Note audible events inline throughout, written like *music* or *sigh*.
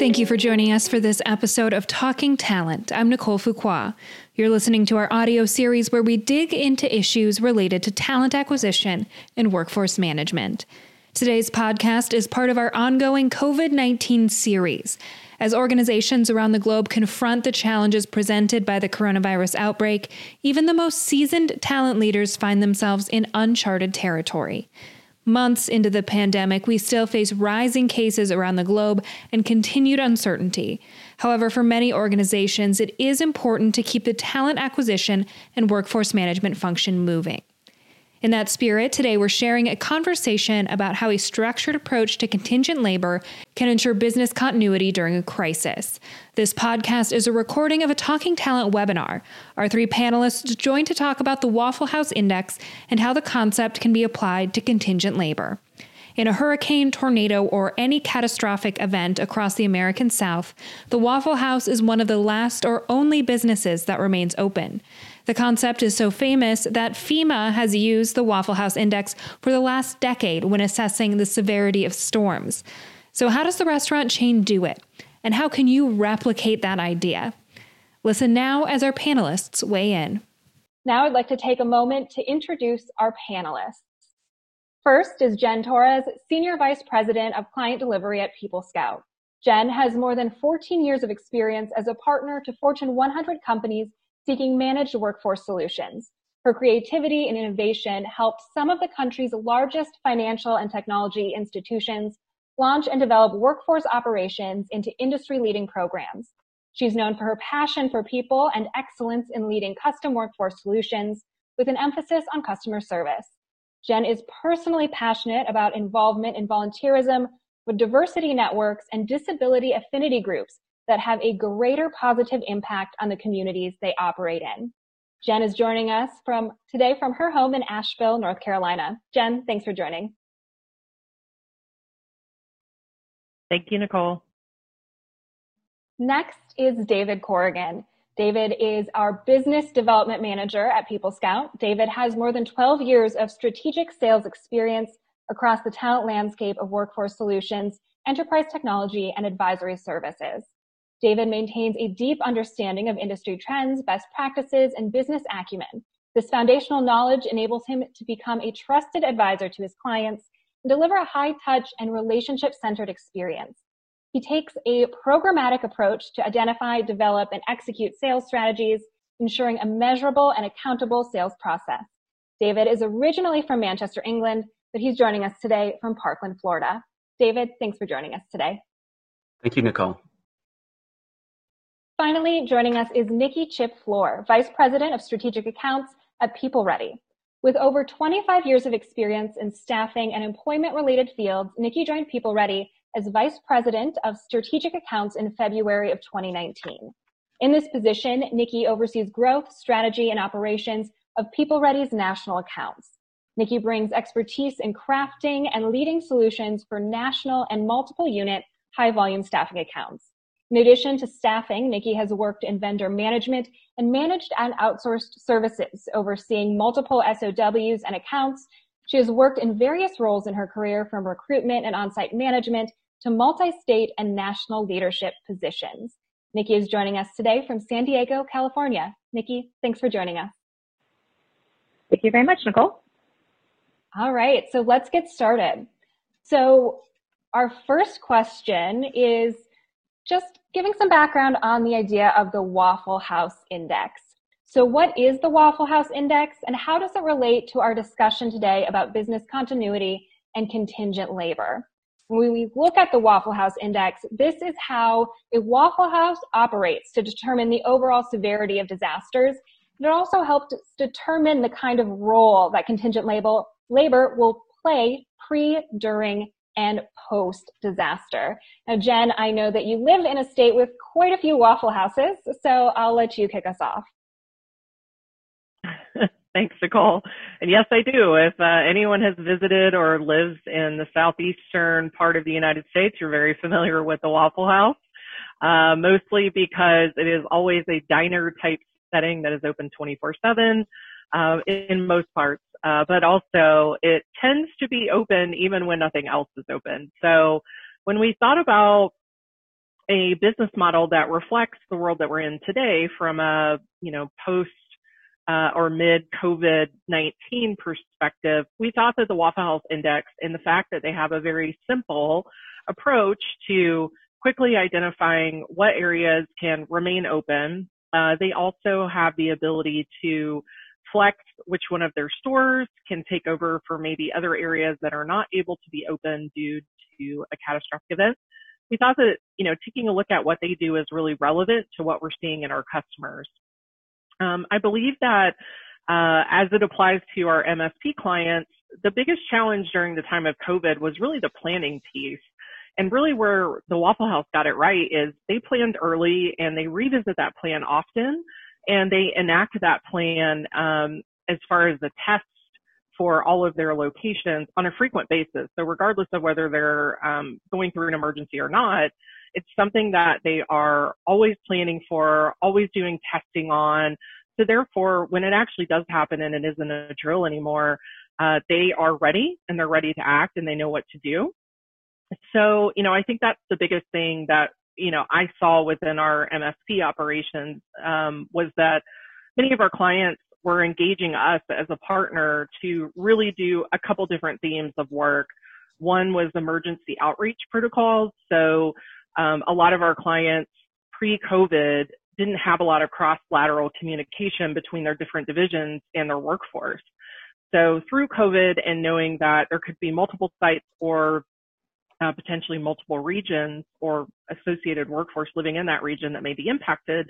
Thank you for joining us for this episode of Talking Talent. I'm Nicole Fuqua. You're listening to our audio series where we dig into issues related to talent acquisition and workforce management. Today's podcast is part of our ongoing COVID 19 series. As organizations around the globe confront the challenges presented by the coronavirus outbreak, even the most seasoned talent leaders find themselves in uncharted territory. Months into the pandemic, we still face rising cases around the globe and continued uncertainty. However, for many organizations, it is important to keep the talent acquisition and workforce management function moving. In that spirit, today we're sharing a conversation about how a structured approach to contingent labor can ensure business continuity during a crisis. This podcast is a recording of a Talking Talent webinar. Our three panelists joined to talk about the Waffle House Index and how the concept can be applied to contingent labor. In a hurricane, tornado, or any catastrophic event across the American South, the Waffle House is one of the last or only businesses that remains open. The concept is so famous that FEMA has used the Waffle House Index for the last decade when assessing the severity of storms. So, how does the restaurant chain do it? And how can you replicate that idea? Listen now as our panelists weigh in. Now, I'd like to take a moment to introduce our panelists. First is Jen Torres, Senior Vice President of Client Delivery at People Scout. Jen has more than 14 years of experience as a partner to Fortune 100 companies seeking managed workforce solutions. Her creativity and innovation helped some of the country's largest financial and technology institutions launch and develop workforce operations into industry leading programs. She's known for her passion for people and excellence in leading custom workforce solutions with an emphasis on customer service. Jen is personally passionate about involvement in volunteerism with diversity networks and disability affinity groups that have a greater positive impact on the communities they operate in. Jen is joining us from today from her home in Asheville, North Carolina. Jen, thanks for joining. Thank you, Nicole. Next is David Corrigan. David is our business development manager at People Scout. David has more than 12 years of strategic sales experience across the talent landscape of workforce solutions, enterprise technology, and advisory services. David maintains a deep understanding of industry trends, best practices, and business acumen. This foundational knowledge enables him to become a trusted advisor to his clients and deliver a high touch and relationship centered experience. He takes a programmatic approach to identify, develop, and execute sales strategies, ensuring a measurable and accountable sales process. David is originally from Manchester, England, but he's joining us today from Parkland, Florida. David, thanks for joining us today. Thank you, Nicole. Finally, joining us is Nikki Chip Floor, Vice President of Strategic Accounts at PeopleReady. With over 25 years of experience in staffing and employment related fields, Nikki joined PeopleReady as Vice President of Strategic Accounts in February of 2019. In this position, Nikki oversees growth, strategy, and operations of PeopleReady's national accounts. Nikki brings expertise in crafting and leading solutions for national and multiple unit high volume staffing accounts. In addition to staffing, Nikki has worked in vendor management and managed and outsourced services, overseeing multiple SOWs and accounts. She has worked in various roles in her career from recruitment and on-site management to multi-state and national leadership positions. Nikki is joining us today from San Diego, California. Nikki, thanks for joining us. Thank you very much, Nicole. All right, so let's get started. So our first question is just giving some background on the idea of the Waffle House Index. So what is the Waffle House Index and how does it relate to our discussion today about business continuity and contingent labor? When we look at the Waffle House Index, this is how a Waffle House operates to determine the overall severity of disasters. It also helps determine the kind of role that contingent labor, will play pre, during, and post disaster. Now, Jen, I know that you live in a state with quite a few Waffle Houses, so I'll let you kick us off. *laughs* Thanks, Nicole. And yes, I do. If uh, anyone has visited or lives in the southeastern part of the United States, you're very familiar with the Waffle House, uh, mostly because it is always a diner type setting that is open 24 7 uh, in most parts uh, but also it tends to be open even when nothing else is open. So when we thought about a business model that reflects the world that we're in today from a, you know, post uh, or mid COVID-19 perspective, we thought that the Waffle House Index and the fact that they have a very simple approach to quickly identifying what areas can remain open. Uh, they also have the ability to flex which one of their stores can take over for maybe other areas that are not able to be open due to a catastrophic event. We thought that, you know, taking a look at what they do is really relevant to what we're seeing in our customers. Um, I believe that uh, as it applies to our MSP clients, the biggest challenge during the time of COVID was really the planning piece. And really where the Waffle House got it right is they planned early and they revisit that plan often and they enact that plan um, as far as the tests for all of their locations on a frequent basis. So regardless of whether they're um, going through an emergency or not, it's something that they are always planning for, always doing testing on. So therefore, when it actually does happen and it isn't a drill anymore, uh, they are ready and they're ready to act and they know what to do. So, you know, I think that's the biggest thing that, you know, I saw within our MSP operations, um, was that many of our clients were engaging us as a partner to really do a couple different themes of work. One was emergency outreach protocols. So um, a lot of our clients pre-COVID didn't have a lot of cross-lateral communication between their different divisions and their workforce. So through COVID and knowing that there could be multiple sites or uh, potentially multiple regions or associated workforce living in that region that may be impacted,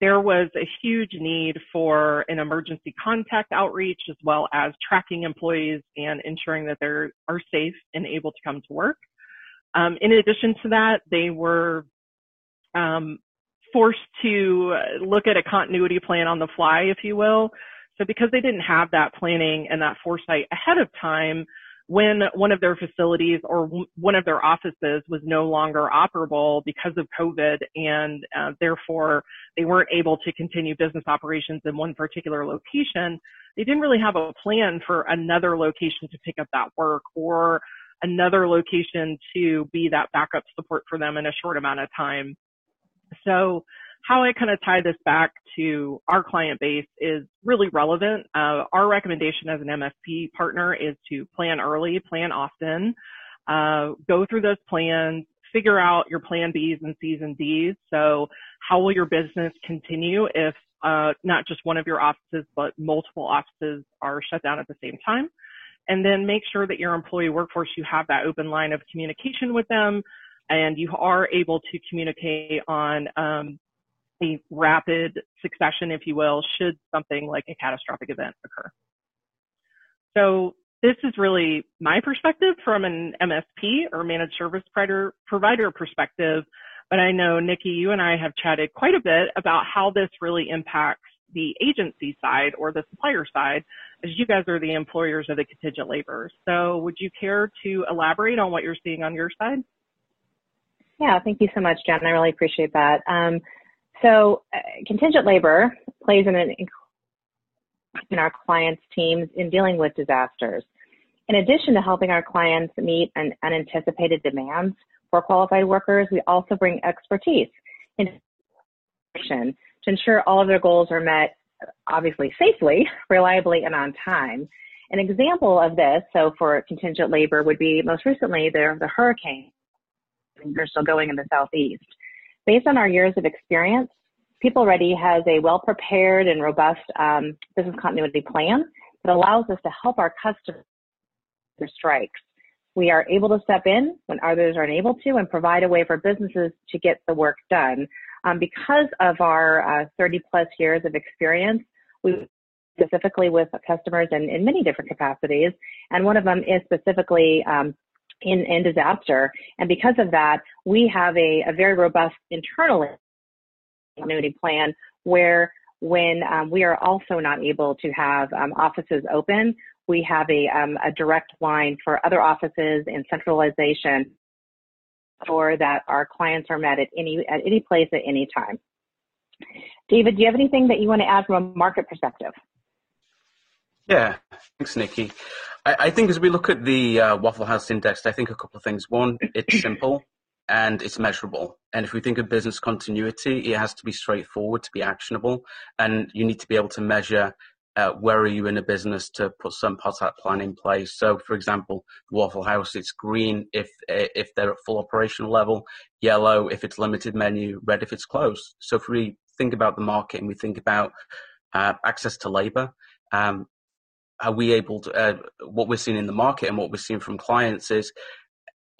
there was a huge need for an emergency contact outreach as well as tracking employees and ensuring that they are safe and able to come to work. Um, in addition to that, they were um, forced to look at a continuity plan on the fly, if you will. So because they didn't have that planning and that foresight ahead of time, when one of their facilities or one of their offices was no longer operable because of COVID and uh, therefore they weren't able to continue business operations in one particular location, they didn't really have a plan for another location to pick up that work or another location to be that backup support for them in a short amount of time. So how I kind of tie this back to our client base is really relevant. Uh, our recommendation as an MSP partner is to plan early, plan often, uh, go through those plans, figure out your plan Bs and Cs and Ds. So how will your business continue if uh, not just one of your offices, but multiple offices are shut down at the same time? And then make sure that your employee workforce, you have that open line of communication with them and you are able to communicate on um, a rapid succession, if you will, should something like a catastrophic event occur. So this is really my perspective from an MSP or managed service provider, provider perspective. But I know Nikki, you and I have chatted quite a bit about how this really impacts the agency side or the supplier side, as you guys are the employers of the contingent labor. So would you care to elaborate on what you're seeing on your side? Yeah, thank you so much, Jen. I really appreciate that. Um, so uh, contingent labor plays an in our clients' teams in dealing with disasters. In addition to helping our clients meet an unanticipated demands for qualified workers, we also bring expertise in to ensure all of their goals are met, obviously safely, *laughs* reliably, and on time. An example of this, so for contingent labor, would be most recently the, the hurricane. They're still going in the southeast. Based on our years of experience, PeopleReady has a well-prepared and robust um, business continuity plan that allows us to help our customers through strikes. We are able to step in when others are unable to and provide a way for businesses to get the work done. Um, because of our uh, 30 plus years of experience, we specifically with customers in, in many different capacities, and one of them is specifically um, in, in disaster. And because of that, we have a, a very robust internal continuity plan where when um, we are also not able to have um, offices open, we have a, um, a direct line for other offices and centralization or that our clients are met at any at any place at any time. David, do you have anything that you want to add from a market perspective? Yeah, thanks, Nikki. I, I think as we look at the uh, Waffle House Index, I think a couple of things. One, it's *coughs* simple. and it's measurable. And if we think of business continuity, it has to be straightforward to be actionable, and you need to be able to measure uh, where are you in a business to put some part of that plan in place. So, for example, Waffle House, it's green if if they're at full operational level, yellow if it's limited menu, red if it's closed. So, if we think about the market and we think about uh, access to labor, um, are we able to? Uh, what we're seeing in the market and what we're seeing from clients is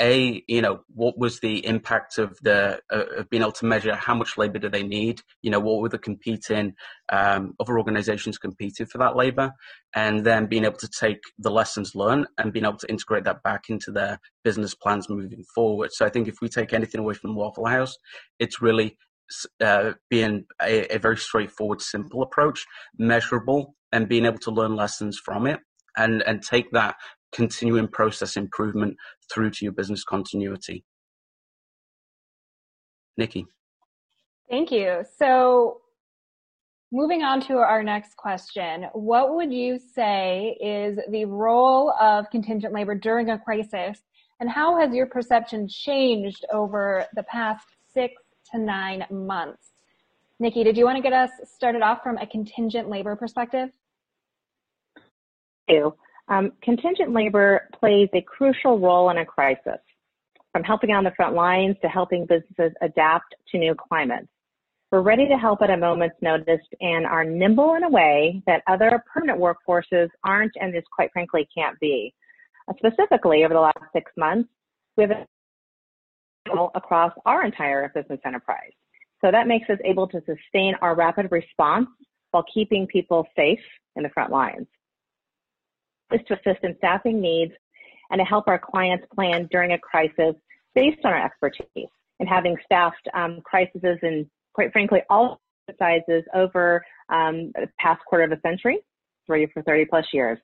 a you know what was the impact of the uh, of being able to measure how much labor do they need you know what were the competing um, other organizations competing for that labor and then being able to take the lessons learned and being able to integrate that back into their business plans moving forward so i think if we take anything away from waffle house it's really uh, being a, a very straightforward simple approach measurable and being able to learn lessons from it and and take that continuing process improvement through to your business continuity. Nikki. Thank you. So moving on to our next question, what would you say is the role of contingent labor during a crisis and how has your perception changed over the past six to nine months? Nikki, did you want to get us started off from a contingent labor perspective? you. Um, contingent labor plays a crucial role in a crisis, from helping on the front lines to helping businesses adapt to new climates. We're ready to help at a moment's notice and are nimble in a way that other permanent workforces aren't and just quite frankly can't be. Uh, specifically, over the last six months, we have across our entire business enterprise. So that makes us able to sustain our rapid response while keeping people safe in the front lines is to assist in staffing needs and to help our clients plan during a crisis based on our expertise and having staffed um, crises in, quite frankly, all sizes over um, the past quarter of a century, ready for 30 plus years.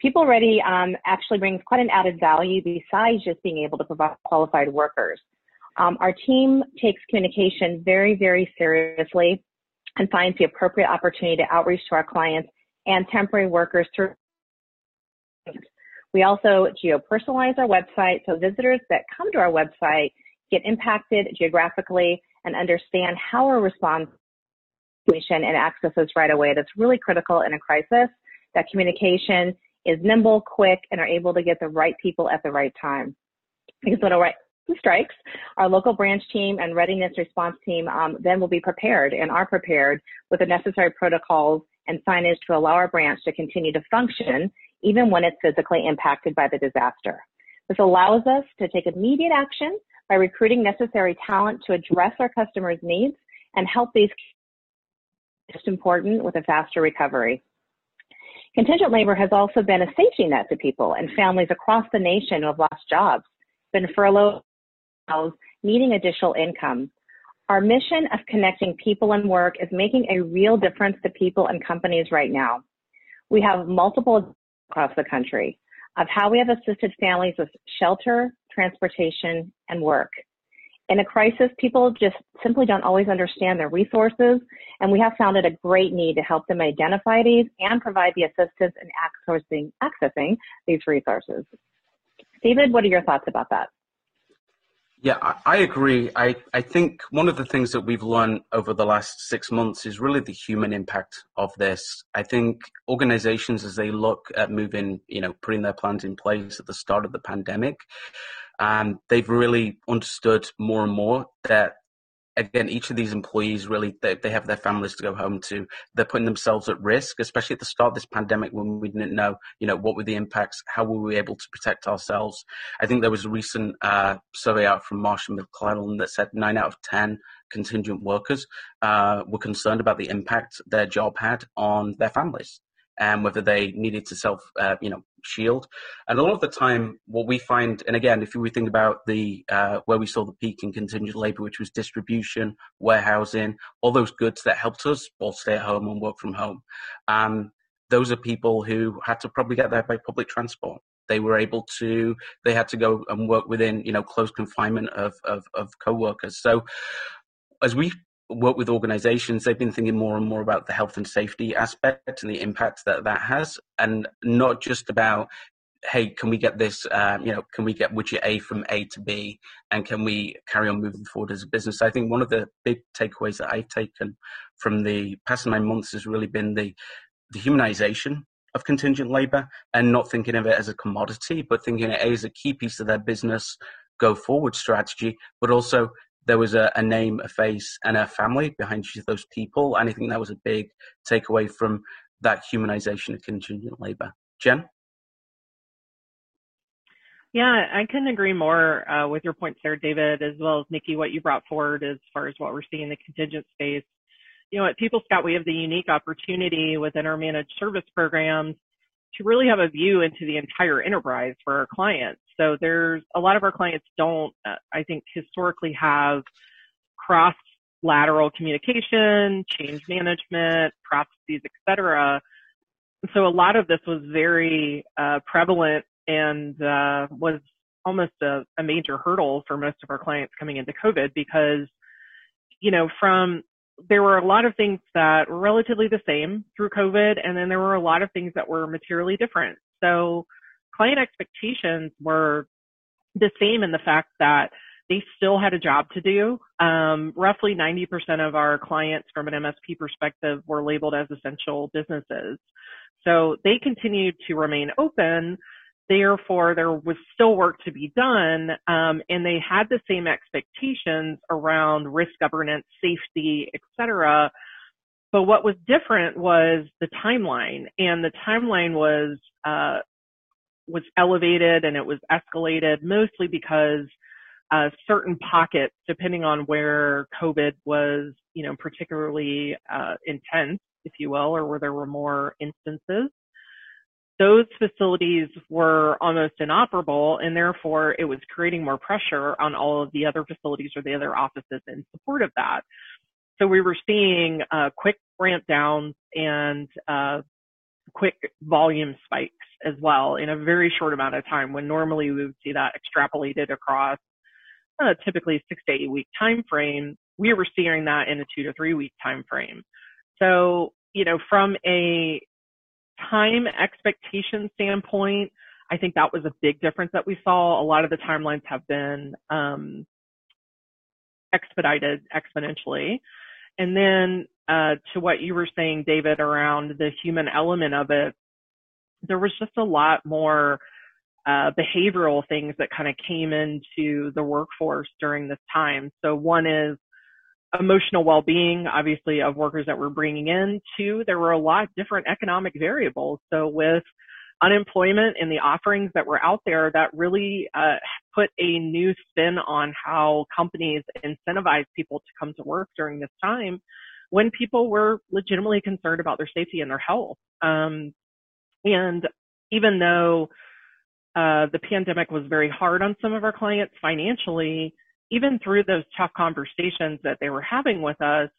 People Ready um, actually brings quite an added value besides just being able to provide qualified workers. Um, our team takes communication very, very seriously and finds the appropriate opportunity to outreach to our clients and temporary workers through we also geo-personalize our website so visitors that come to our website get impacted geographically and understand how our response and access us right away. That's really critical in a crisis. That communication is nimble, quick, and are able to get the right people at the right time. Because when right strikes, our local branch team and readiness response team um, then will be prepared and are prepared with the necessary protocols and signage to allow our branch to continue to function even when it's physically impacted by the disaster. This allows us to take immediate action by recruiting necessary talent to address our customers' needs and help these most important with a faster recovery. Contingent labor has also been a safety net to people and families across the nation who have lost jobs, been furloughed, needing additional income. Our mission of connecting people and work is making a real difference to people and companies right now. We have multiple across the country of how we have assisted families with shelter, transportation, and work. In a crisis, people just simply don't always understand their resources, and we have found it a great need to help them identify these and provide the assistance in accessing, accessing these resources. David, what are your thoughts about that? Yeah, I, agree. I, I think one of the things that we've learned over the last six months is really the human impact of this. I think organizations, as they look at moving, you know, putting their plans in place at the start of the pandemic, um, they've really understood more and more that again, each of these employees really they, they have their families to go home to. They're putting themselves at risk, especially at the start of this pandemic when we didn't know, you know, what were the impacts, how were we able to protect ourselves. I think there was a recent uh, survey out from Marsh and McLennan that said nine out of ten contingent workers uh, were concerned about the impact their job had on their families and whether they needed to self, uh, you know, shield. And a lot of the time, what we find, and again, if we think about the uh, where we saw the peak in contingent labor, which was distribution, warehousing, all those goods that helped us all stay at home and work from home. Um, those are people who had to probably get there by public transport. They were able to, they had to go and work within, you know, close confinement of, of, of co-workers. So as we work with organizations, they've been thinking more and more about the health and safety aspect and the impact that that has, and not just about hey, can we get this, um, you know, can we get widget A from A to B and can we carry on moving forward as a business? I think one of the big takeaways that I've taken from the past nine months has really been the, the humanization of contingent labor and not thinking of it as a commodity, but thinking it as a key piece of their business go forward strategy, but also there was a, a, name, a face, and a family behind each of those people. And I think that was a big takeaway from that humanization of contingent labor. Jen? Yeah, I couldn't agree more uh, with your points there, David, as well as Nikki, what you brought forward as far as what we're seeing in the contingent space. You know, at People Scout, we have the unique opportunity within our managed service programs to really have a view into the entire enterprise for our clients. So there's a lot of our clients don't, uh, I think, historically have cross lateral communication, change management, processes, et cetera. So a lot of this was very uh, prevalent and uh, was almost a, a major hurdle for most of our clients coming into COVID because, you know, from there were a lot of things that were relatively the same through COVID, and then there were a lot of things that were materially different. So client expectations were the same in the fact that they still had a job to do. Um, roughly 90% of our clients from an MSP perspective were labeled as essential businesses. So they continued to remain open, Therefore, there was still work to be done, um, and they had the same expectations around risk governance, safety, etc. But what was different was the timeline, and the timeline was uh, was elevated and it was escalated mostly because uh, certain pockets, depending on where COVID was, you know, particularly uh, intense, if you will, or where there were more instances, those facilities were almost inoperable and therefore it was creating more pressure on all of the other facilities or the other offices in support of that. So we were seeing uh, quick ramp downs and uh, quick volume spikes as well in a very short amount of time when normally we would see that extrapolated across uh, typically six to eight week time frame. We were seeing that in a two to three week time frame. So, you know, from a time expectation standpoint, I think that was a big difference that we saw. A lot of the timelines have been um, expedited exponentially. And then uh, to what you were saying, David, around the human element of it, there was just a lot more uh, behavioral things that kind of came into the workforce during this time. So one is emotional well-being, obviously, of workers that we're bringing in. Two, there were a lot of different economic variables. So with unemployment and the offerings that were out there, that really uh, put a new spin on how companies incentivize people to come to work during this time when people were legitimately concerned about their safety and their health. Um, and even though uh, the pandemic was very hard on some of our clients financially, even through those tough conversations that they were having with us,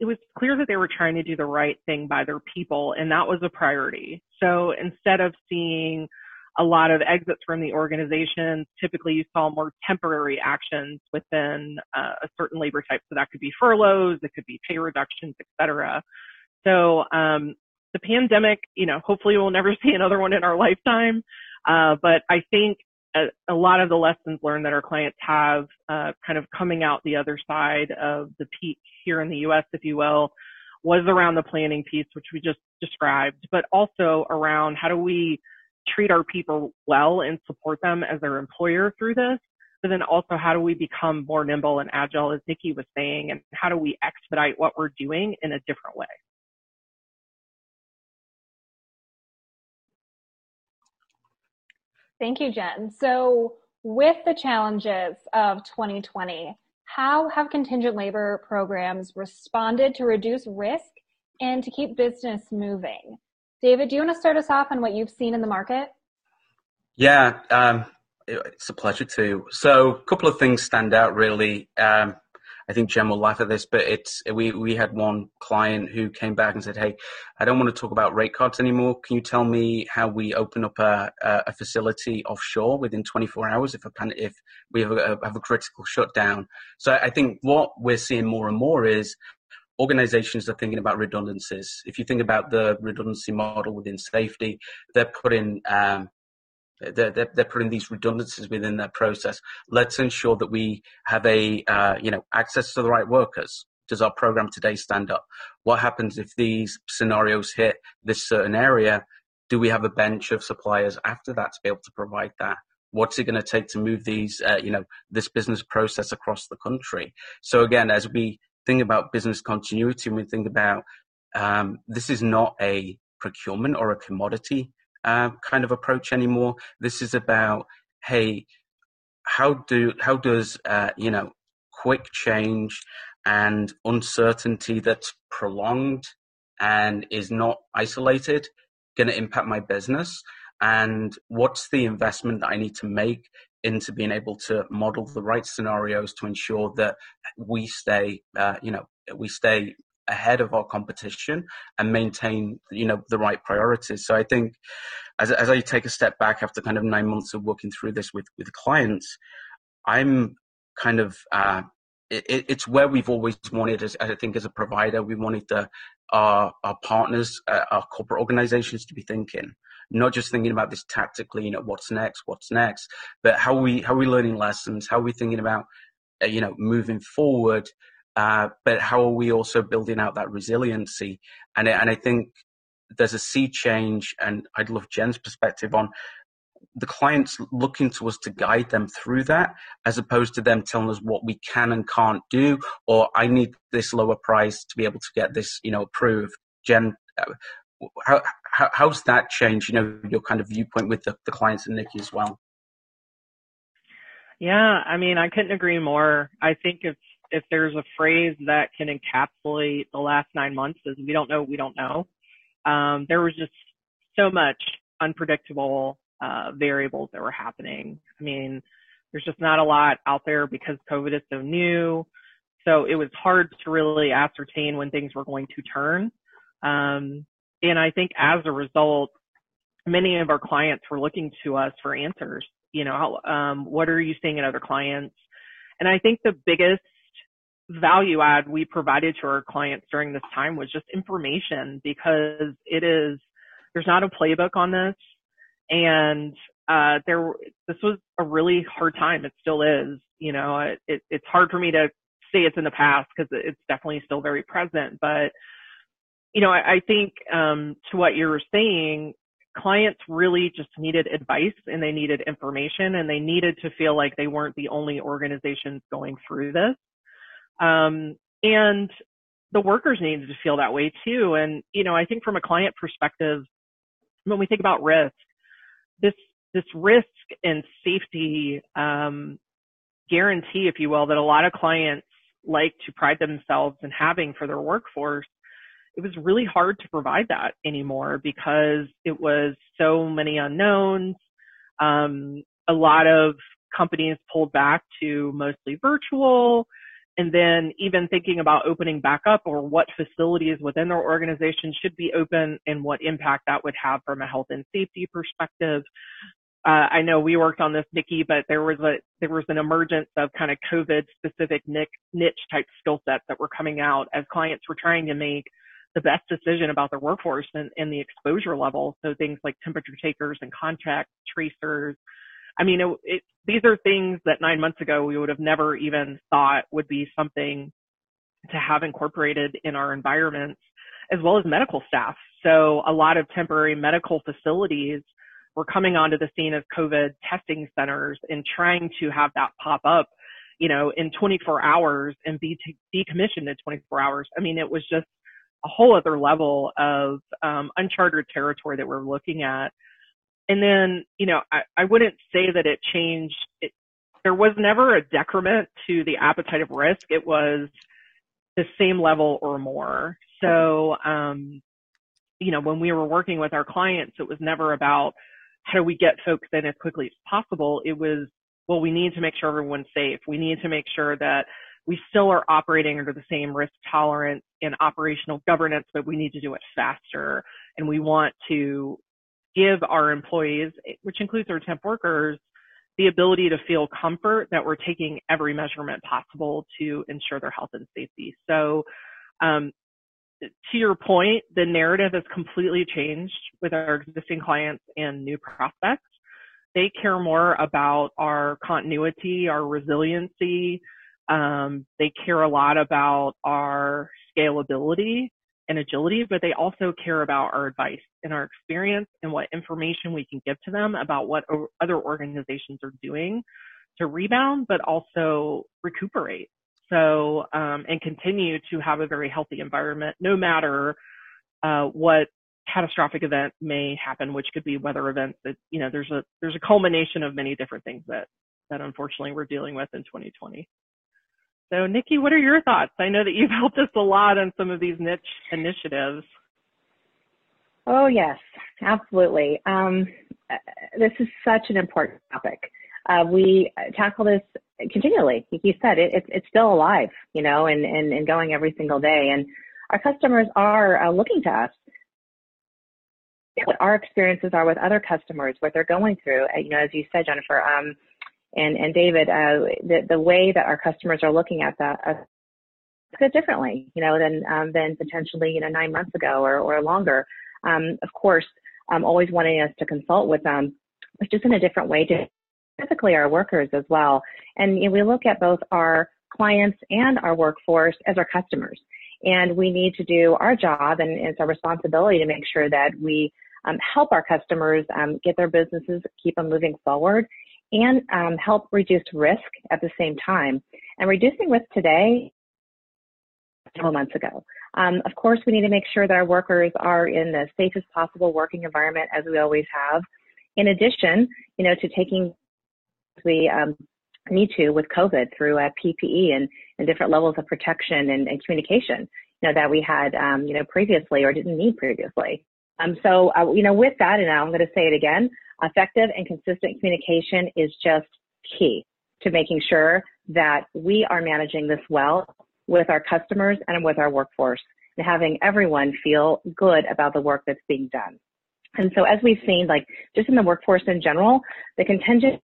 it was clear that they were trying to do the right thing by their people, and that was a priority. So instead of seeing a lot of exits from the organizations, typically you saw more temporary actions within uh, a certain labor type. So that could be furloughs, it could be pay reductions, et cetera. So um, the pandemic, you know, hopefully we'll never *laughs* see another one in our lifetime. Uh, but I think a, a, lot of the lessons learned that our clients have uh, kind of coming out the other side of the peak here in the US, if you will, was around the planning piece, which we just described, but also around how do we treat our people well and support them as their employer through this. But then also how do we become more nimble and agile, as Nikki was saying, and how do we expedite what we're doing in a different way? Thank you, Jen. So with the challenges of 2020, how have contingent labor programs responded to reduce risk and to keep business moving? David, do you want to start us off on what you've seen in the market? Yeah, um, it's a pleasure to. So, a couple of things stand out really. Um, I think Jen will laugh at this, but it's we we had one client who came back and said, "Hey, I don't want to talk about rate cards anymore. Can you tell me how we open up a, a facility offshore within 24 hours if a if we have a, have a critical shutdown?" So I think what we're seeing more and more is organizations are thinking about redundancies. If you think about the redundancy model within safety, they're putting um, they're, they're, they're, putting these redundancies within their process. Let's ensure that we have a, uh, you know, access to the right workers. Does our program today stand up? What happens if these scenarios hit this certain area? Do we have a bench of suppliers after that to be able to provide that? What's it going to take to move these, uh, you know, this business process across the country? So again, as we think about business continuity, we think about um, this is not a procurement or a commodity uh, kind of approach anymore. This is about, hey, how do how does uh, you know quick change and uncertainty that's prolonged and is not isolated going to impact my business and what's the investment that I need to make into being able to model the right scenarios to ensure that we stay, uh, you know, we stay ahead of our competition and maintain, you know, the right priorities. So I think as, as I take a step back after kind of nine months of working through this with, with clients, I'm kind of, uh, it, it's where we've always wanted, as I think, as a provider, we wanted the, our, our partners, uh, our corporate organizations to be thinking, not just thinking about this tactically, you know, what's next, what's next, but how we, how we learning lessons? How are we thinking about, uh, you know, moving forward? Uh, but how are we also building out that resiliency? And, and I think there's a sea change, and I'd love Jen's perspective on the clients looking to us to guide them through that, as opposed to them telling us what we can and can't do, or I need this lower price to be able to get this, you know, approved. Jen, uh, how, how how's that changed? You know, your kind of viewpoint with the, the clients and Nikki as well. Yeah, I mean, I couldn't agree more. I think if if there's a phrase that can encapsulate the last nine months is we don't know, we don't know. Um, there was just so much unpredictable uh, variables that were happening. I mean, there's just not a lot out there because COVID is so new. So it was hard to really ascertain when things were going to turn. Um, and I think as a result, many of our clients were looking to us for answers. You know, um, what are you seeing in other clients? And I think the biggest value add we provided to our clients during this time was just information because it is, there's not a playbook on this. And, uh, there, this was a really hard time. It still is, you know, it, it it's hard for me to say it's in the past because it's definitely still very present, but, you know, I, I think, um, to what you were saying, clients really just needed advice and they needed information and they needed to feel like they weren't the only organizations going through this. Um, and the workers needed to feel that way too. And, you know, I think from a client perspective, when we think about risk, this, this risk and safety, um, guarantee, if you will, that a lot of clients like to pride themselves in having for their workforce, it was really hard to provide that anymore because it was so many unknowns. Um, a lot of companies pulled back to mostly virtual and then even thinking about opening back up or what facilities within their organization should be open and what impact that would have from a health and safety perspective. Uh, I know we worked on this, Nikki, but there was a there was an emergence of kind of COVID specific niche type skill sets that were coming out as clients were trying to make the best decision about their workforce and, and the exposure level. So things like temperature takers and contact tracers, I mean, it, it, these are things that nine months ago we would have never even thought would be something to have incorporated in our environments, as well as medical staff. So a lot of temporary medical facilities were coming onto the scene as COVID testing centers and trying to have that pop up, you know, in 24 hours and be decommissioned in 24 hours. I mean, it was just a whole other level of um, uncharted territory that we're looking at and then, you know, I, I wouldn't say that it changed. It, there was never a decrement to the appetite of risk. It was the same level or more. So, um, you know, when we were working with our clients, it was never about how do we get folks in as quickly as possible. It was, well, we need to make sure everyone's safe. We need to make sure that we still are operating under the same risk tolerance and operational governance, but we need to do it faster. And we want to give our employees, which includes our temp workers, the ability to feel comfort that we're taking every measurement possible to ensure their health and safety. So, um, to your point, the narrative has completely changed with our existing clients and new prospects. they care more about our continuity, our resiliency. Um, they care a lot about our scalability and agility, but they also care about our advice and our experience and what information we can give to them about what other organizations are doing to rebound, but also recuperate. So, um, and continue to have a very healthy environment, no matter uh, what catastrophic event may happen, which could be weather events. That you know, there's a there's a culmination of many different things that that unfortunately we're dealing with in 2020. So, Nikki, what are your thoughts? I know that you've *laughs* helped us a lot on some of these niche initiatives. Oh yes, absolutely. Um, this is such an important topic. Uh, we tackle this continually. Like you said, it, it's, it's still alive, you know, and, and, and going every single day. And our customers are uh, looking to us what our experiences are with other customers, what they're going through. Uh, you know, as you said, Jennifer, um, and, and David, uh, the, the way that our customers are looking at that uh, differently, you know, than, um, than potentially, you know, nine months ago or, or longer. Um, of course, um, always wanting us to consult with them, but just in a different way to specifically our workers as well. And you know, we look at both our clients and our workforce as our customers. And we need to do our job and it's our responsibility to make sure that we um, help our customers um, get their businesses, keep them moving forward, and um, help reduce risk at the same time. And reducing risk today, several months ago. Um, of course, we need to make sure that our workers are in the safest possible working environment, as we always have. In addition, you know, to taking we um, need to with COVID through uh, PPE and, and different levels of protection and, and communication, you know, that we had, um, you know, previously or didn't need previously. Um, so, uh, you know, with that, and I'm going to say it again, effective and consistent communication is just key to making sure that we are managing this well with our customers and with our workforce and having everyone feel good about the work that's being done. And so as we've seen, like just in the workforce in general, the contingent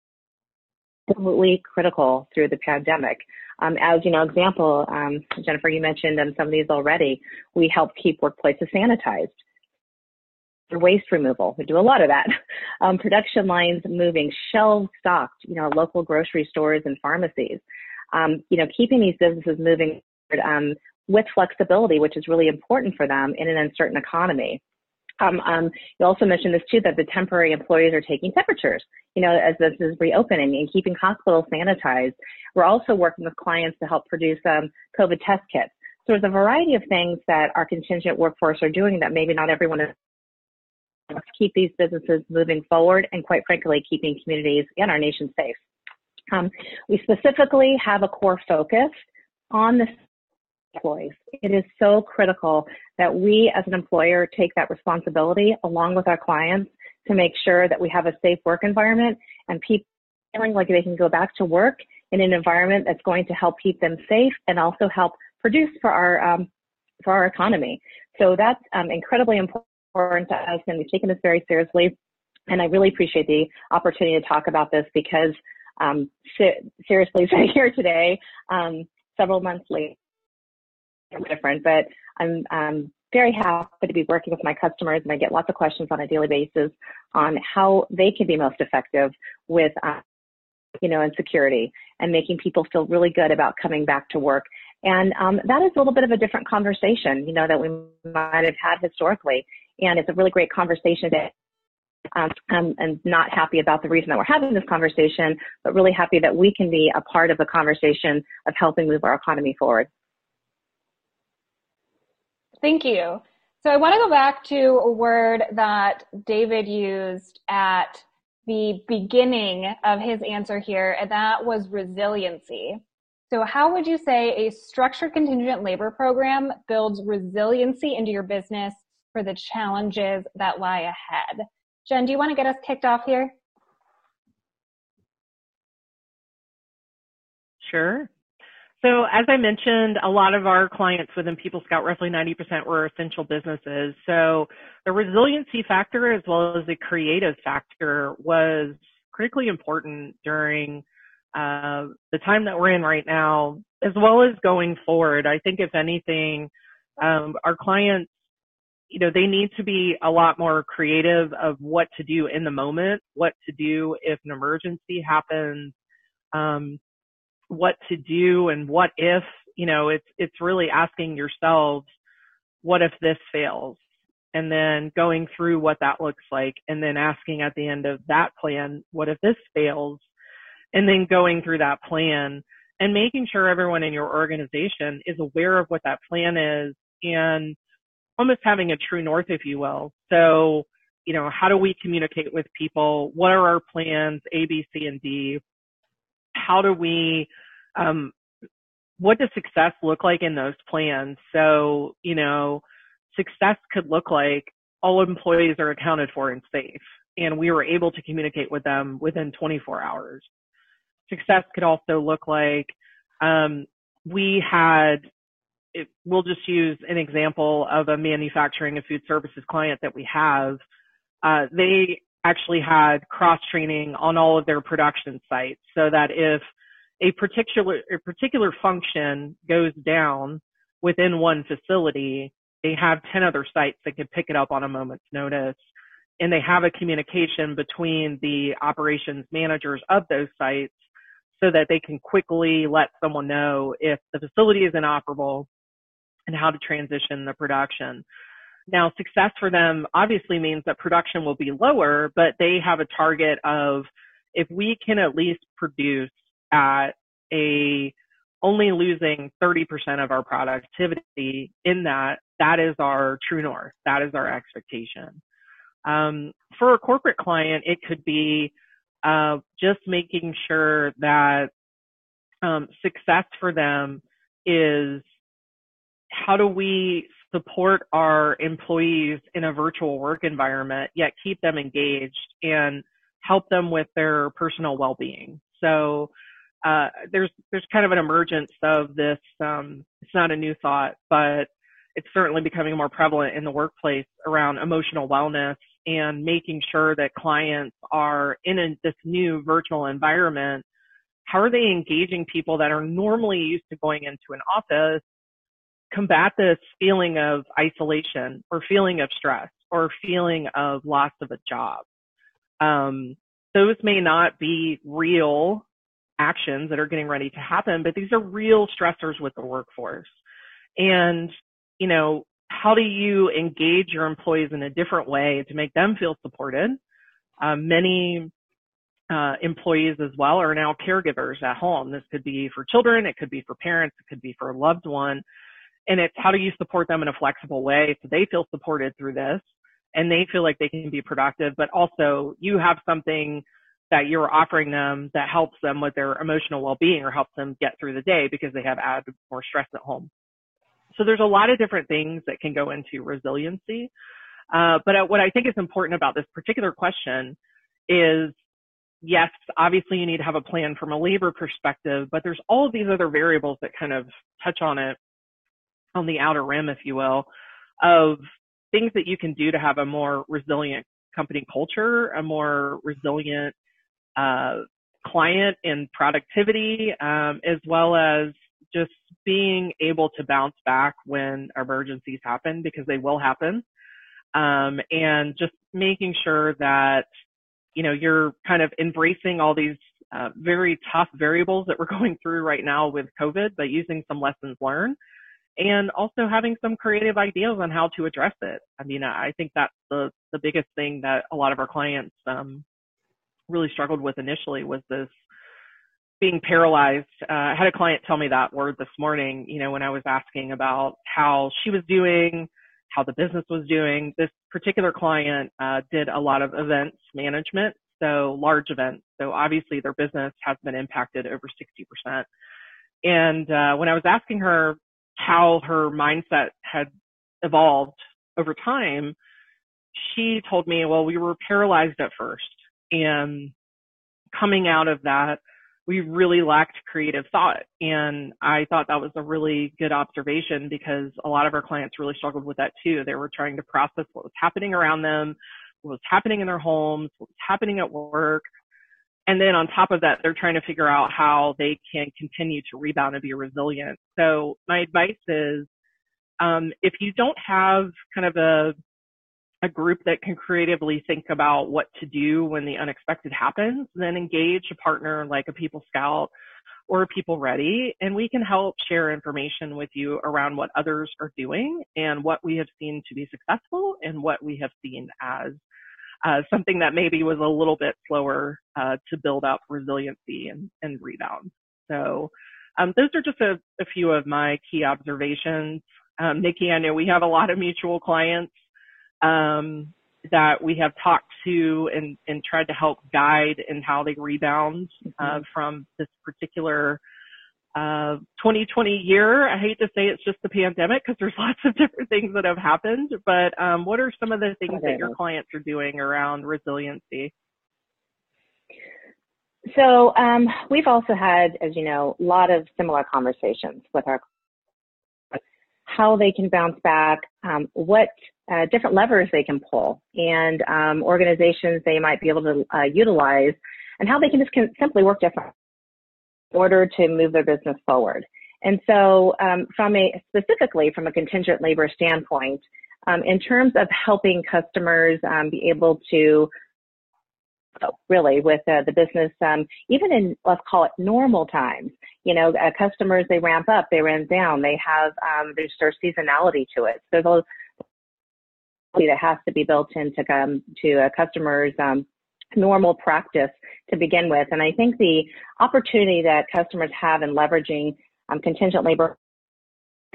absolutely critical through the pandemic. Um, as you know, example, um, Jennifer, you mentioned um, some of these already. We help keep workplaces sanitized. Waste removal, we do a lot of that. *laughs* Um, production lines moving, shelves stocked, you know, local grocery stores and pharmacies. Um, you know, keeping these businesses moving um, with flexibility, which is really important for them in an uncertain economy. Um, um, you also mentioned this too, that the temporary employees are taking temperatures, you know, as this is reopening and keeping hospitals sanitized. We're also working with clients to help produce um, COVID test kits. So there's a variety of things that our contingent workforce are doing that maybe not everyone is keep these businesses moving forward and quite frankly, keeping communities and our nation safe. Um, we specifically have a core focus on the employees. It is so critical that we as an employer take that responsibility along with our clients to make sure that we have a safe work environment and people feeling like they can go back to work in an environment that's going to help keep them safe and also help produce for our um, for our economy. So that's um, incredibly important to us, and we've taken this very seriously. And I really appreciate the opportunity to talk about this because, um, seriously, *laughs* sitting here today, um, several months later, different, but I'm um, very happy to be working with my customers and I get lots of questions on a daily basis on how they can be most effective with, uh, you know, and insecurity and making people feel really good about coming back to work. And um, that is a little bit of a different conversation, you know, that we might have had historically. And it's a really great conversation that um, I'm, I'm, not happy about the reason that we're having this conversation, but really happy that we can be a part of the conversation of helping move our economy forward. Thank you. So I want to go back to a word that David used at the beginning of his answer here, and that was resiliency. So how would you say a structured contingent labor program builds resiliency into your business for the challenges that lie ahead? Jen, do you want to get us kicked off here? Sure. So as I mentioned, a lot of our clients within People Scout, roughly 90% were essential businesses. So the resiliency factor as well as the creative factor was critically important during uh, the time that we're in right now, as well as going forward. I think if anything, um, our clients you know, they need to be a lot more creative of what to do in the moment, what to do if an emergency happens, um, what to do and what if, you know, it's, it's really asking yourselves, what if this fails? And then going through what that looks like and then asking at the end of that plan, what if this fails? And then going through that plan and making sure everyone in your organization is aware of what that plan is and almost having a true north, if you will. So, you know, how do we communicate with people? What are our plans, A, B, C, and D? How do we, um, what does success look like in those plans? So, you know, success could look like all employees are accounted for and safe, and we were able to communicate with them within 24 hours. Success could also look like um, we had it, we'll just use an example of a manufacturing and food services client that we have. Uh, they actually had cross training on all of their production sites so that if a particular a particular function goes down within one facility, they have 10 other sites that can pick it up on a moment's notice. And they have a communication between the operations managers of those sites so that they can quickly let someone know if the facility is inoperable and how to transition the production. Now, success for them obviously means that production will be lower, but they have a target of if we can at least produce at a only losing 30% of our productivity in that, that is our true north. That is our expectation. Um, for a corporate client, it could be uh, just making sure that um, success for them is how do we support our employees in a virtual work environment, yet keep them engaged and help them with their personal well-being. So uh, there's there's kind of an emergence of this. Um, it's not a new thought, but it's certainly becoming more prevalent in the workplace around emotional wellness and making sure that clients are in a, this new virtual environment. How are they engaging people that are normally used to going into an office combat this feeling of isolation or feeling of stress or feeling of loss of a job. Um, those may not be real actions that are getting ready to happen, but these are real stressors with the workforce. And, you know, how do you engage your employees in a different way to make them feel supported? Um, many uh, employees as well are now caregivers at home. This could be for children, it could be for parents, it could be for a loved one and it's how do you support them in a flexible way so they feel supported through this and they feel like they can be productive, but also you have something that you're offering them that helps them with their emotional well-being or helps them get through the day because they have added more stress at home. So there's a lot of different things that can go into resiliency. Uh, but what I think is important about this particular question is yes, obviously you need to have a plan from a labor perspective, but there's all of these other variables that kind of touch on it on the outer rim, if you will, of things that you can do to have a more resilient company culture, a more resilient uh, client and productivity, um, as well as just being able to bounce back when emergencies happen because they will happen. Um, and just making sure that, you know, you're kind of embracing all these uh, very tough variables that we're *laughs* going through right now with COVID, but using some lessons learned and also having some creative ideas on how to address it. I mean, I think that's the, the biggest thing that a lot of our clients um, really struggled with initially was this being paralyzed. Uh, I had a client tell me that word this morning, you know, when I was asking about how she was doing, how the business was doing. This particular client uh, did a lot of events management, so large events. So obviously their business has been impacted over 60%. And uh, when I was asking her, how her mindset had evolved over time, she told me, well, we were paralyzed at first. And coming out of that, we really lacked creative thought. And I thought that was a really good observation because a lot of our clients really struggled with that too. They were trying to process what was happening around them, what was happening in their homes, what was happening at work, and then on top of that, they're trying to figure out how they can continue to rebound and be resilient. So my advice is um, if you don't have kind of a a group that can creatively think about what to do when the unexpected happens, then engage a partner like a People Scout or People Ready, and we can help share information with you around what others are doing and what we have seen to be successful and what we have seen as uh, something that maybe was a little bit slower uh, to build up resiliency and, and rebound. So um, those are just a, a, few of my key observations. Um, Nikki, I know we have a lot of mutual clients um, that we have talked to and, and tried to help guide in how they rebound uh, mm-hmm. from this particular uh, 2020 year. I hate to say it's just the pandemic because there's *laughs* lots of different things that have happened, but um, what are some of the things that your clients are doing around resiliency? So um, we've also had, as you know, a lot of similar conversations with our how they can bounce back, um, what uh, different levers they can pull, and um, organizations they might be able to uh, utilize, and how they can just can simply work different in order to move their business forward. And so, um, from a specifically from a contingent labor standpoint, um, in terms of helping customers um, be able to really with uh, the business, um, even in let's call it normal times. You know, uh, customers they ramp up, they ramp down, they have um, there's their seasonality to it. So that has to be built into um, to a customer's um, normal practice to begin with. And I think the opportunity that customers have in leveraging um, contingent labor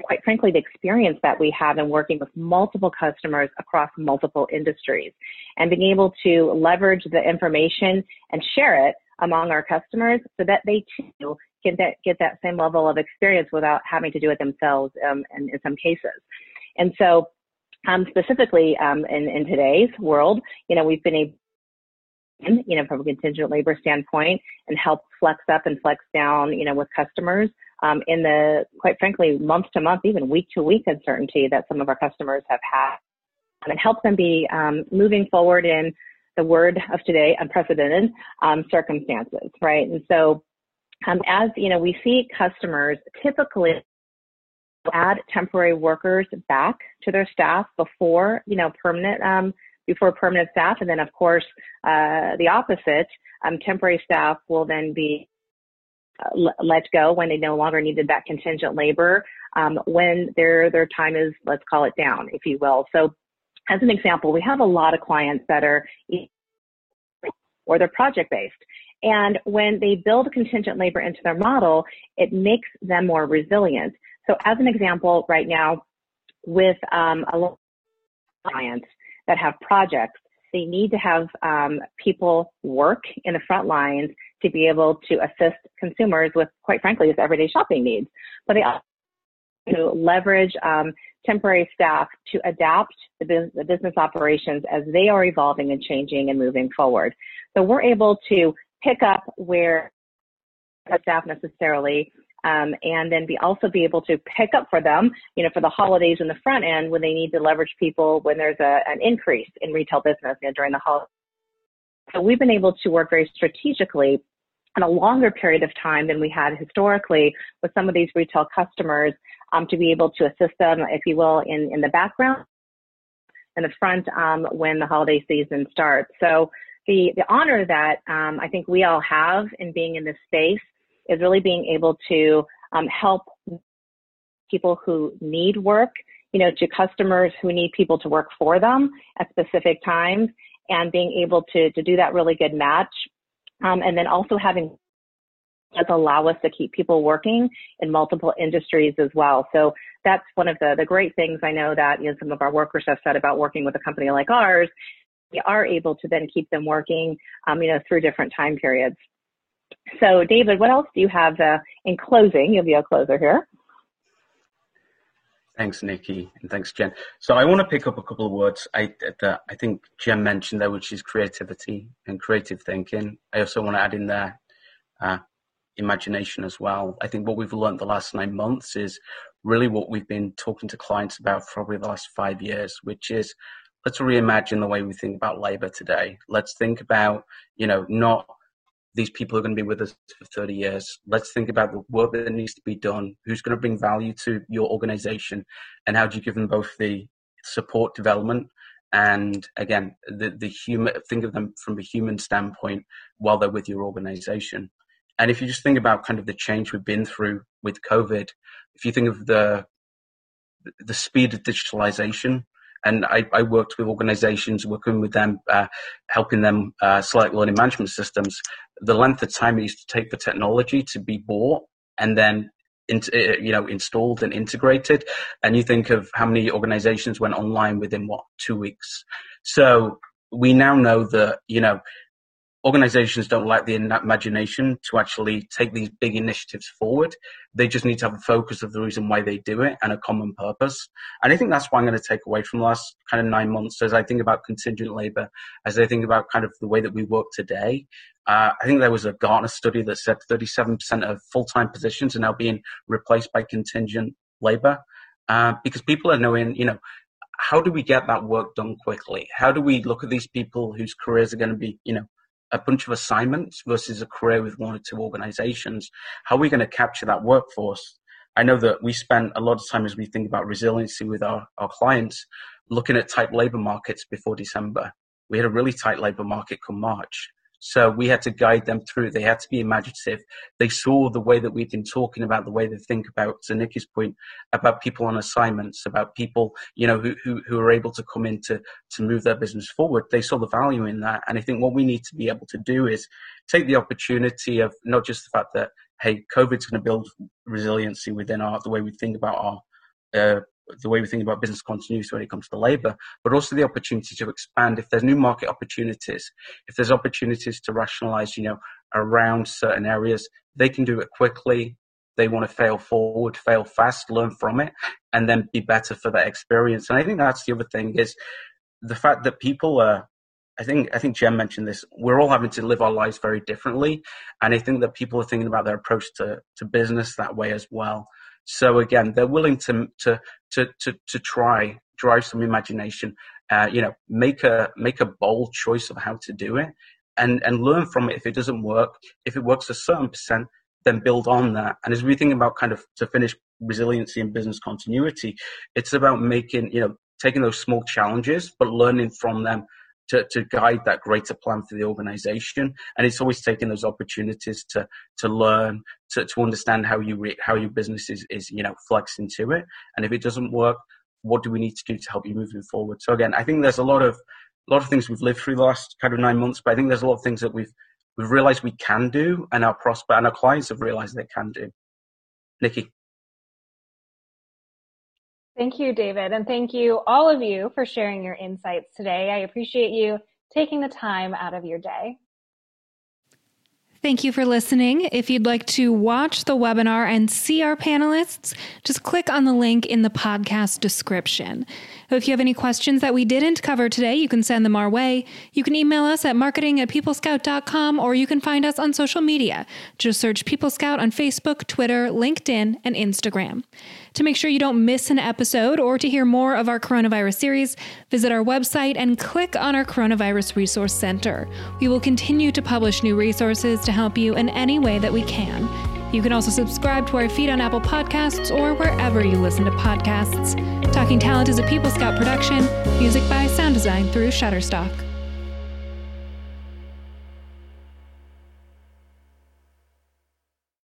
quite frankly, the experience that we have in working with multiple customers across multiple industries and being able to leverage the information and share it among our customers so that they too can get that same level of experience without having to do it themselves um, in, in some cases. And so um, specifically um, in, in today's world, you know, we've been able you know, from a contingent labor standpoint and help flex up and flex down, you know, with customers um, in the, quite frankly, month to month, even week to week uncertainty that some of our customers have had. And help them be um, moving forward in the word of today, unprecedented um, circumstances, right? And so, um, as you know, we see customers typically add temporary workers back to their staff before, you know, permanent, um, before permanent staff. And then, of course, uh, the opposite, um, temporary staff will then be let go when they no longer needed that contingent labor um, when their their time is let's call it down if you will so as an example we have a lot of clients that are or they're project based and when they build contingent labor into their model it makes them more resilient so as an example right now with um, a clients that have projects they need to have um, people work in the front lines to be able to assist consumers with, quite frankly, just everyday shopping needs. But they also to leverage um, temporary staff to adapt the, the business operations as they are evolving and changing and moving forward. So we're able to pick up where staff necessarily um, and then be also be able to pick up for them, you know, for the holidays in the front end when they need to leverage people when there's a, an increase in retail business you know, during the holidays. So we've been able to work very strategically in a longer period of time than we had historically with some of these retail customers um, to be able to assist them, if you will, in, in the background, in the front um, when the holiday season starts. So the, the honor that um, I think we all have in being in this space is really being able to um, help people who need work, you know, to customers who need people to work for them at specific times and being able to, to do that really good match um, and then also having does allow us to keep people working in multiple industries as well. So that's one of the, the great things I know that you know, some of our workers have said about working with a company like ours. We are able to then keep them working, um, you know, through different time periods. So, David, what else do you have uh, in closing? You'll be a closer here. Thanks, Nikki, and thanks, Jen. So I want to pick up a couple of words I, that I think Jen mentioned there, which is creativity and creative thinking. I also want to add in there uh, imagination as well. I think what we've learned the last nine months is really what we've been talking to clients about probably the last five years, which is let's reimagine the way we think about labor today. Let's think about, you know, not these people are going to be with us for 30 years. Let's think about the work that needs to be done. Who's going to bring value to your organization? And how do you give them both the support development and again, the, the human, think of them from a human standpoint while they're with your organization. And if you just think about kind of the change we've been through with COVID, if you think of the, the speed of digitalization, and I, I worked with organizations, working with them, uh, helping them uh, select learning management systems. The length of time it used to take for technology to be bought and then uh, you know, installed and integrated. And you think of how many organizations went online within what, two weeks. So we now know that, you know, organizations don't lack the imagination to actually take these big initiatives forward. They just need to have a focus of the reason why they do it and a common purpose. And I think that's what I'm going to take away from the last kind of nine months as I think about contingent labor, as I think about kind of the way that we work today. Uh, I think there was a Gartner study that said 37% of full-time positions are now being replaced by contingent labor uh, because people are knowing, you know, how do we get that work done quickly? How do we look at these people whose careers are going to be, you know, a bunch of assignments versus a career with one or two organizations? How are we going to capture that workforce? I know that we spent a lot of time as we think about resiliency with our, our clients looking at tight labor markets before December. We had a really tight labor market come March. So we had to guide them through. They had to be imaginative. They saw the way that we've been talking about the way they think about, to Nikki's point, about people on assignments, about people, you know, who, who, who are able to come in to, to move their business forward. They saw the value in that. And I think what we need to be able to do is take the opportunity of not just the fact that, hey, COVID's going to build resiliency within our, the way we think about our, uh, the way we think about business continuity when it comes to labor, but also the opportunity to expand. If there's new market opportunities, if there's opportunities to rationalize, you know, around certain areas, they can do it quickly. They want to fail forward, fail fast, learn from it, and then be better for that experience. And I think that's the other thing is the fact that people are I think I think Jen mentioned this. We're all having to live our lives very differently, and I think that people are thinking about their approach to to business that way as well. So again, they're willing to to to to, to try drive some imagination. Uh, you know, make a make a bold choice of how to do it, and and learn from it. If it doesn't work, if it works a certain percent, then build on that. And as we think about kind of to finish resiliency and business continuity, it's about making you know taking those small challenges, but learning from them to, to guide that greater plan for the organization. And it's always taking those opportunities to, to learn, to, to understand how you, re, how your business is, is, you know, flex into it. And if it doesn't work, what do we need to do to help you moving forward? So again, I think there's a lot of, a lot of things we've lived through the last kind of nine months, but I think there's a lot of things that we've, we've realized we can do and our prospect and our clients have realized they can do. Nikki. Thank you, David. And thank you, all of you, for sharing your insights today. I appreciate you taking the time out of your day. Thank you for listening. If you'd like to watch the webinar and see our panelists, just click on the link in the podcast description. If you have any questions that we didn't cover today, you can send them our way. You can email us at marketing at peoplescout.com or you can find us on social media. Just search People Scout on Facebook, Twitter, LinkedIn, and Instagram. To make sure you don't miss an episode or to hear more of our coronavirus series, visit our website and click on our Coronavirus Resource Center. We will continue to publish new resources to help you in any way that we can. You can also subscribe to our feed on Apple Podcasts or wherever you listen to podcasts. Talking Talent is a People Scout production, music by Sound Design through Shutterstock.